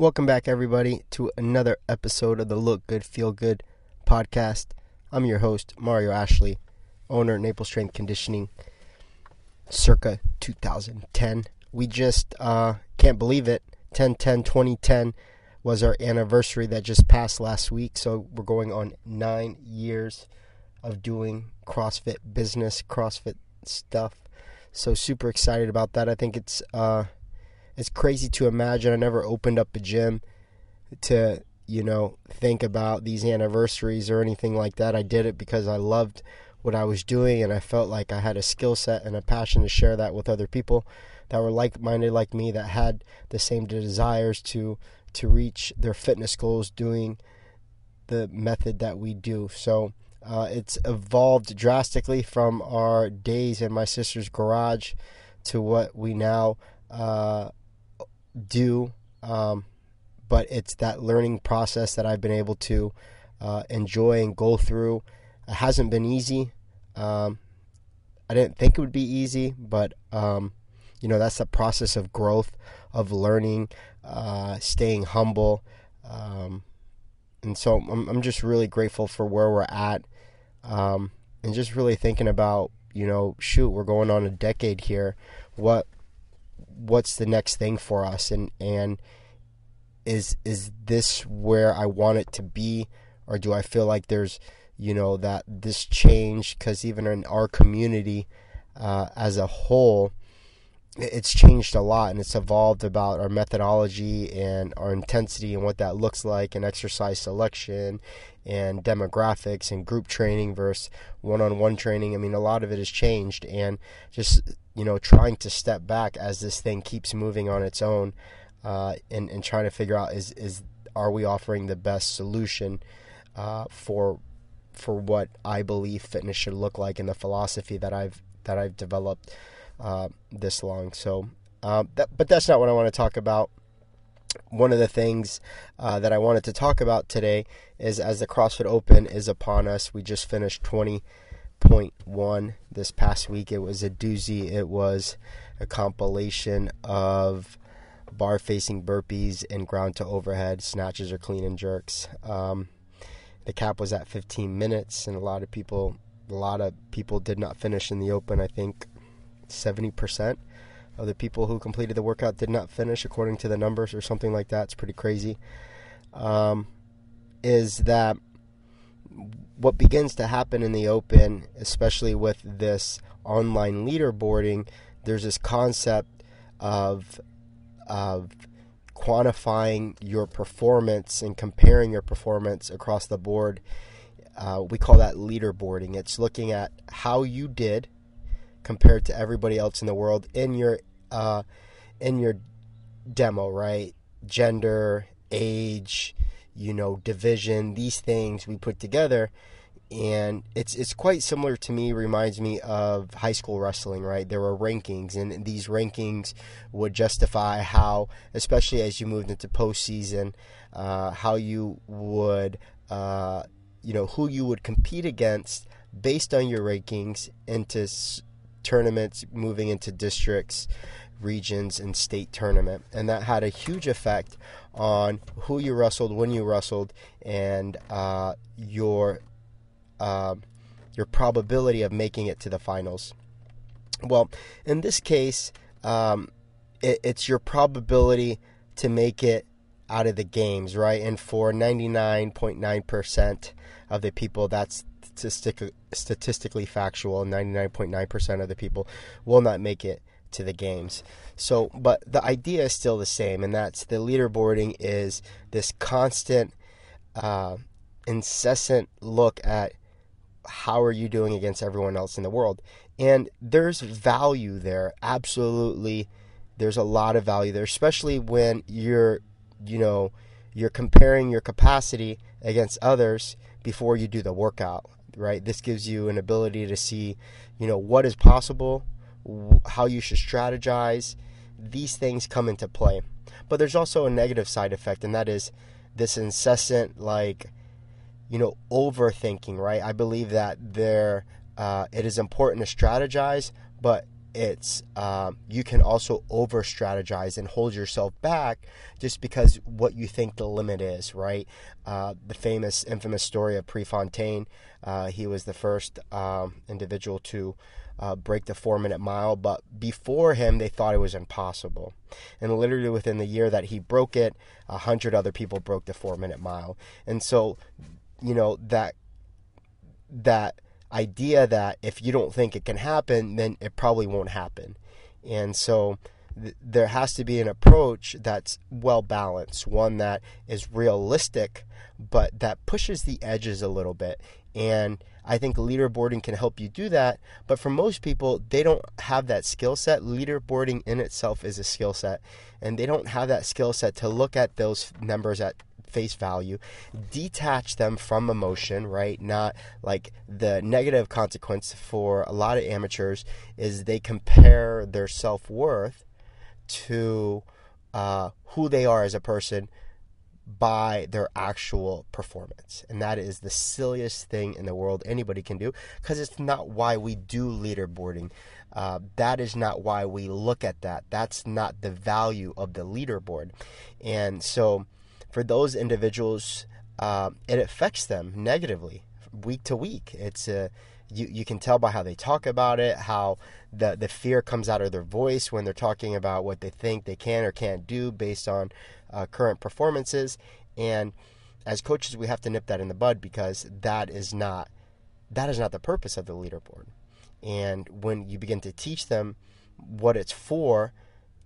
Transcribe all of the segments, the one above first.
Welcome back, everybody, to another episode of the Look Good, Feel Good podcast. I'm your host, Mario Ashley, owner of Naples Strength Conditioning, circa 2010. We just uh, can't believe it. 10 10 2010 was our anniversary that just passed last week. So we're going on nine years of doing CrossFit business, CrossFit stuff. So super excited about that. I think it's uh, it's crazy to imagine. I never opened up a gym to you know think about these anniversaries or anything like that. I did it because I loved what I was doing and I felt like I had a skill set and a passion to share that with other people that were like-minded like me that had the same desires to to reach their fitness goals doing the method that we do. So uh, it's evolved drastically from our days in my sister's garage to what we now uh, do. Um, but it's that learning process that I've been able to uh, enjoy and go through. It hasn't been easy. Um, I didn't think it would be easy, but um, you know that's the process of growth, of learning, uh, staying humble, um, and so I'm, I'm just really grateful for where we're at, um, and just really thinking about you know shoot we're going on a decade here, what what's the next thing for us, and and is is this where I want it to be, or do I feel like there's you know that this change because even in our community uh, as a whole it's changed a lot and it's evolved about our methodology and our intensity and what that looks like and exercise selection and demographics and group training versus one-on-one training. I mean a lot of it has changed and just you know trying to step back as this thing keeps moving on its own uh, and, and trying to figure out is is are we offering the best solution uh, for for what I believe fitness should look like and the philosophy that I've that I've developed uh, this long. So, uh, that, but that's not what I want to talk about. One of the things uh, that I wanted to talk about today is as the CrossFit Open is upon us, we just finished 20.1 this past week. It was a doozy. It was a compilation of bar facing burpees and ground to overhead snatches or clean and jerks. Um, the cap was at 15 minutes, and a lot of people, a lot of people did not finish in the open. I think 70% of the people who completed the workout did not finish, according to the numbers, or something like that. It's pretty crazy. Um, is that what begins to happen in the open, especially with this online leaderboarding? There's this concept of of quantifying your performance and comparing your performance across the board. Uh, we call that leaderboarding. It's looking at how you did compared to everybody else in the world in your uh, in your demo, right? Gender, age, you know, division, these things we put together and it's it's quite similar to me reminds me of high school wrestling right there were rankings and these rankings would justify how especially as you moved into postseason uh, how you would uh, you know who you would compete against based on your rankings into tournaments moving into districts, regions, and state tournament. And that had a huge effect on who you wrestled, when you wrestled, and uh, your uh, your probability of making it to the finals. Well, in this case, um, it, it's your probability to make it out of the games, right? And for 99.9% of the people, that's statistic, statistically factual. 99.9% of the people will not make it to the games. So, but the idea is still the same, and that's the leaderboarding is this constant, uh, incessant look at how are you doing against everyone else in the world. And there's value there, absolutely. There's a lot of value there, especially when you're, you know, you're comparing your capacity against others before you do the workout right? This gives you an ability to see, you know, what is possible, how you should strategize. These things come into play. But there's also a negative side effect, and that is this incessant, like, you know, overthinking, right? I believe that there, uh, it is important to strategize, but it's um, you can also over strategize and hold yourself back just because what you think the limit is right? Uh, the famous infamous story of prefontaine uh, he was the first um, individual to uh, break the four minute mile but before him they thought it was impossible. And literally within the year that he broke it a hundred other people broke the four minute mile. And so you know that that idea that if you don't think it can happen, then it probably won't happen. And so th- there has to be an approach that's well balanced, one that is realistic, but that pushes the edges a little bit. And I think leaderboarding can help you do that. But for most people, they don't have that skill set. Leaderboarding in itself is a skill set, and they don't have that skill set to look at those numbers at face value, detach them from emotion, right? Not like the negative consequence for a lot of amateurs is they compare their self worth to uh, who they are as a person by their actual performance. And that is the silliest thing in the world anybody can do because it's not why we do leaderboarding. Uh, that is not why we look at that. That's not the value of the leaderboard. And so for those individuals, uh, it affects them negatively week to week. It's a uh, you, you can tell by how they talk about it, how the, the fear comes out of their voice when they're talking about what they think they can or can't do based on uh, current performances. And as coaches, we have to nip that in the bud because that is not that is not the purpose of the leaderboard. And when you begin to teach them what it's for,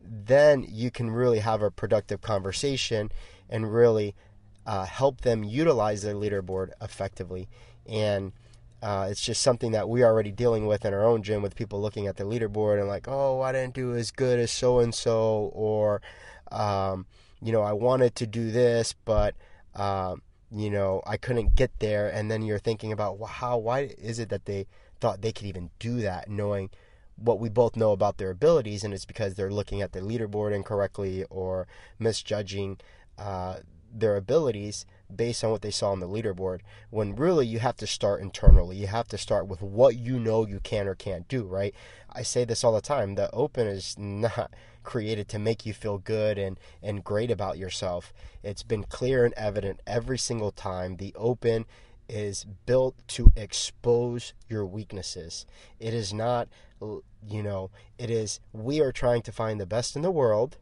then you can really have a productive conversation and really uh, help them utilize their leaderboard effectively. And uh, it's just something that we're already dealing with in our own gym with people looking at the leaderboard and like, oh, I didn't do as good as so and so, or, um, you know, I wanted to do this, but, um, you know, I couldn't get there. And then you're thinking about, well, how, why is it that they thought they could even do that, knowing what we both know about their abilities, and it's because they're looking at the leaderboard incorrectly or misjudging uh, their abilities based on what they saw on the leaderboard when really you have to start internally. You have to start with what you know you can or can't do right? I say this all the time the open is not created to make you feel good and and great about yourself. It's been clear and evident every single time. The open is built to expose your weaknesses. It is not you know it is we are trying to find the best in the world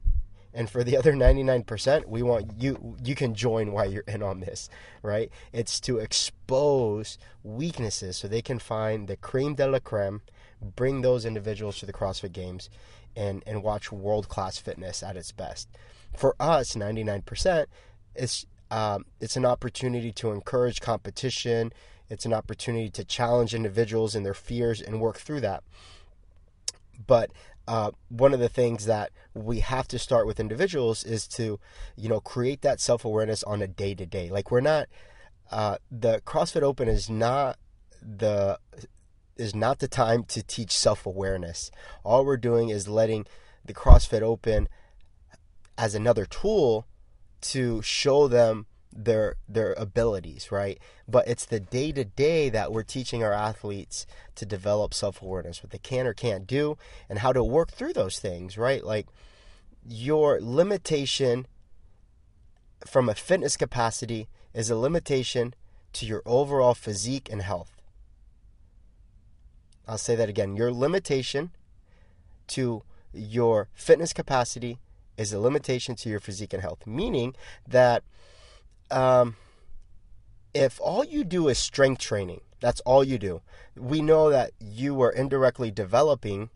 and for the other 99% we want you you can join while you're in on this right? It's to expose weaknesses so they can find the cream de la creme bring those individuals to the crossfit games and and watch world class fitness at its best. For us 99% it's um, it's an opportunity to encourage competition. It's an opportunity to challenge individuals and their fears and work through that. But uh, one of the things that we have to start with individuals is to, you know, create that self awareness on a day to day. Like we're not, uh, the CrossFit Open is not the is not the time to teach self awareness. All we're doing is letting the CrossFit Open as another tool to show them their their abilities, right? But it's the day to day that we're teaching our athletes to develop self awareness, what they can or can't do, and how to work through those things, right? Like your limitation from a fitness capacity is a limitation to your overall physique and health. I'll say that again. Your limitation to your fitness capacity is a limitation to your physique and health, meaning that um, if all you do is strength training, that's all you do, we know that you are indirectly developing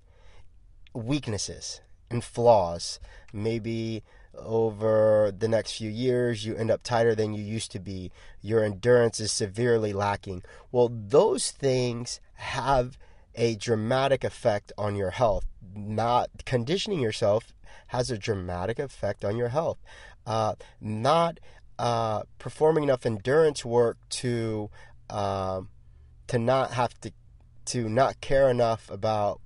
weaknesses and flaws. Maybe over the next few years, you end up tighter than you used to be. Your endurance is severely lacking. Well, those things have a dramatic effect on your health. Not conditioning yourself has a dramatic effect on your health. Uh, not uh, performing enough endurance work to uh, to not have to to not care enough about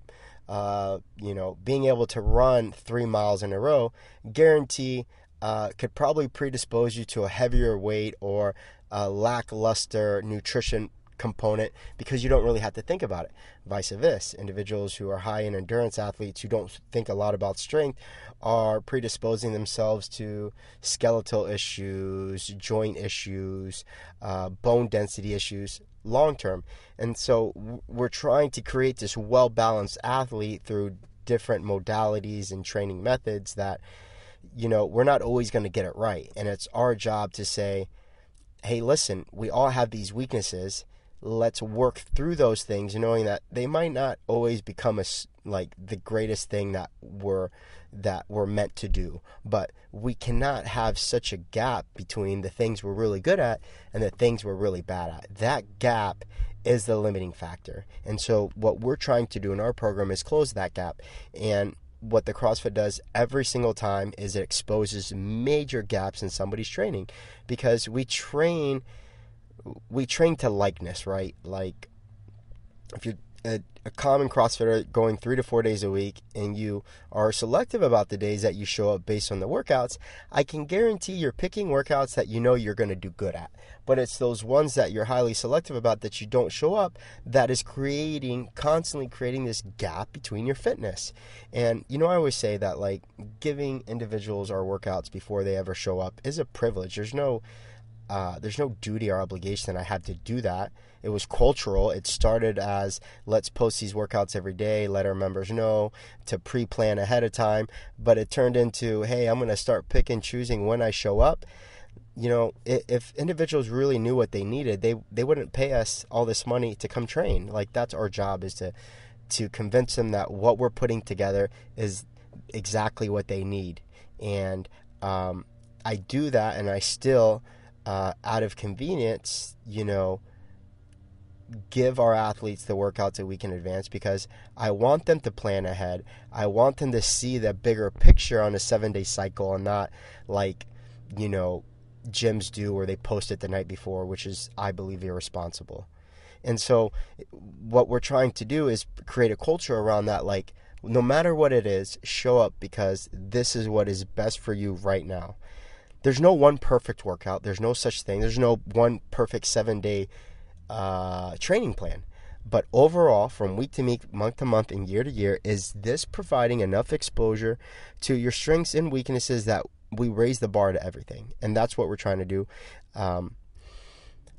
uh, you know being able to run three miles in a row guarantee uh, could probably predispose you to a heavier weight or a lackluster nutrition component because you don't really have to think about it. Vice versa, individuals who are high in endurance athletes who don't think a lot about strength are predisposing themselves to skeletal issues, joint issues, uh, bone density issues long term. And so we're trying to create this well balanced athlete through different modalities and training methods that, you know, we're not always going to get it right. And it's our job to say, hey, listen, we all have these weaknesses. Let's work through those things, knowing that they might not always become a, like the greatest thing that we're that we're meant to do. But we cannot have such a gap between the things we're really good at and the things we're really bad at. That gap is the limiting factor. And so what we're trying to do in our program is close that gap. And what the CrossFit does every single time is it exposes major gaps in somebody's training because we train we train to likeness, right? Like if you're a, a, common CrossFitter going three to four days a week and you are selective about the days that you show up based on the workouts, I can guarantee you're picking workouts that you know you're going to do good at. But it's those ones that you're highly selective about that you don't show up that is creating, constantly creating this gap between your fitness. And, you know, I always say that like giving individuals our workouts before they ever show up is a privilege. There's no, uh, there's no duty or obligation that I had to do that. It was cultural. It started as let's post these workouts every day, let our members know to pre plan ahead of time. But it turned into, hey, I'm going to start picking, choosing when I show up. You know, if individuals really knew what they needed, they they wouldn't pay us all this money to come train. Like that's our job is to to convince them that what we're putting together is exactly what they need. And um, I do that, and I still, uh, out of convenience, you know, give our athletes the workouts a week in advance because I want them to plan ahead. I want them to see the bigger picture on a seven day cycle and not like, you know, gyms do where they post it the night before, which is, I believe, irresponsible. And so, what we're trying to do is create a culture around that, like, no matter what it is, show up because this is what is best for you right now. There's no one perfect workout. There's no such thing. There's no one perfect seven day uh, training plan. But overall, from week to week, month to month, and year to year, is this providing enough exposure to your strengths and weaknesses that we raise the bar to everything? And that's what we're trying to do. Um,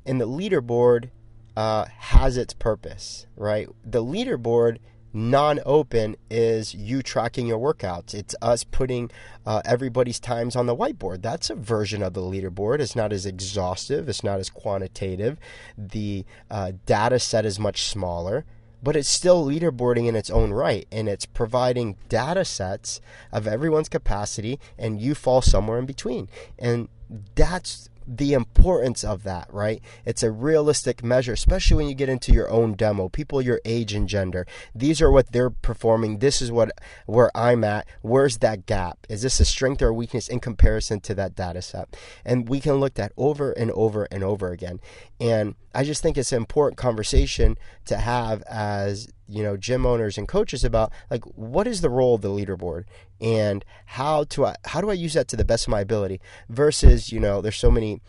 and the leaderboard uh, has its purpose, right? The leaderboard non open is you tracking your workouts. It's us putting uh, everybody's times on the whiteboard. That's a version of the leaderboard. It's not as exhaustive, it's not as quantitative. The uh, data set is much smaller. But it's still leaderboarding in its own right, and it's providing data sets of everyone's capacity, and you fall somewhere in between. And that's the importance of that, right? It's a realistic measure, especially when you get into your own demo. People your age and gender. These are what they're performing. This is what where I'm at. Where's that gap? Is this a strength or a weakness in comparison to that data set? And we can look at over and over and over again. And I just think it's an important conversation to have as you know gym owners and coaches about like what is the role of the leaderboard and how to I, how do I use that to the best of my ability versus you know there's so many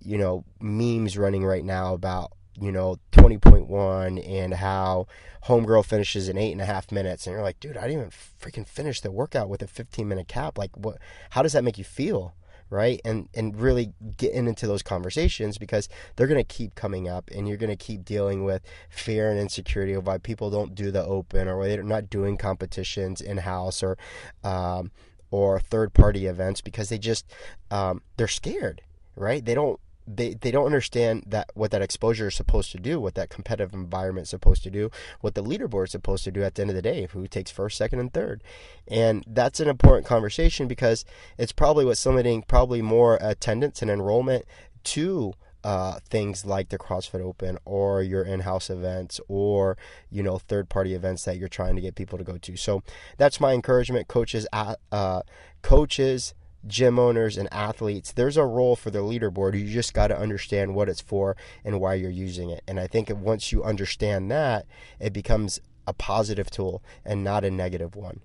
you know memes running right now about you know 20.1 and how homegirl finishes in eight and a half minutes and you're like dude I didn't even freaking finish the workout with a 15 minute cap. Like what how does that make you feel right? And and really getting into those conversations because they're going to keep coming up, and you're going to keep dealing with fear and insecurity of why people don't do the open or why they're not doing competitions in house or um, or third party events because they just um, they're scared, right? They don't they, they don't understand that what that exposure is supposed to do, what that competitive environment is supposed to do, what the leaderboard is supposed to do at the end of the day, who takes first, second, and third. And that's an important conversation because it's probably what's limiting probably more attendance and enrollment to uh, things like the CrossFit Open or your in-house events or you know third-party events that you're trying to get people to go to. So that's my encouragement, coaches. Uh, coaches gym owners and athletes, there's a role for the leaderboard. You just got to understand what it's for and why you're using it. And I think once you understand that, it becomes a positive tool and not a negative one.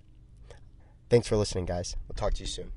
Thanks for listening, guys. We'll talk to you soon.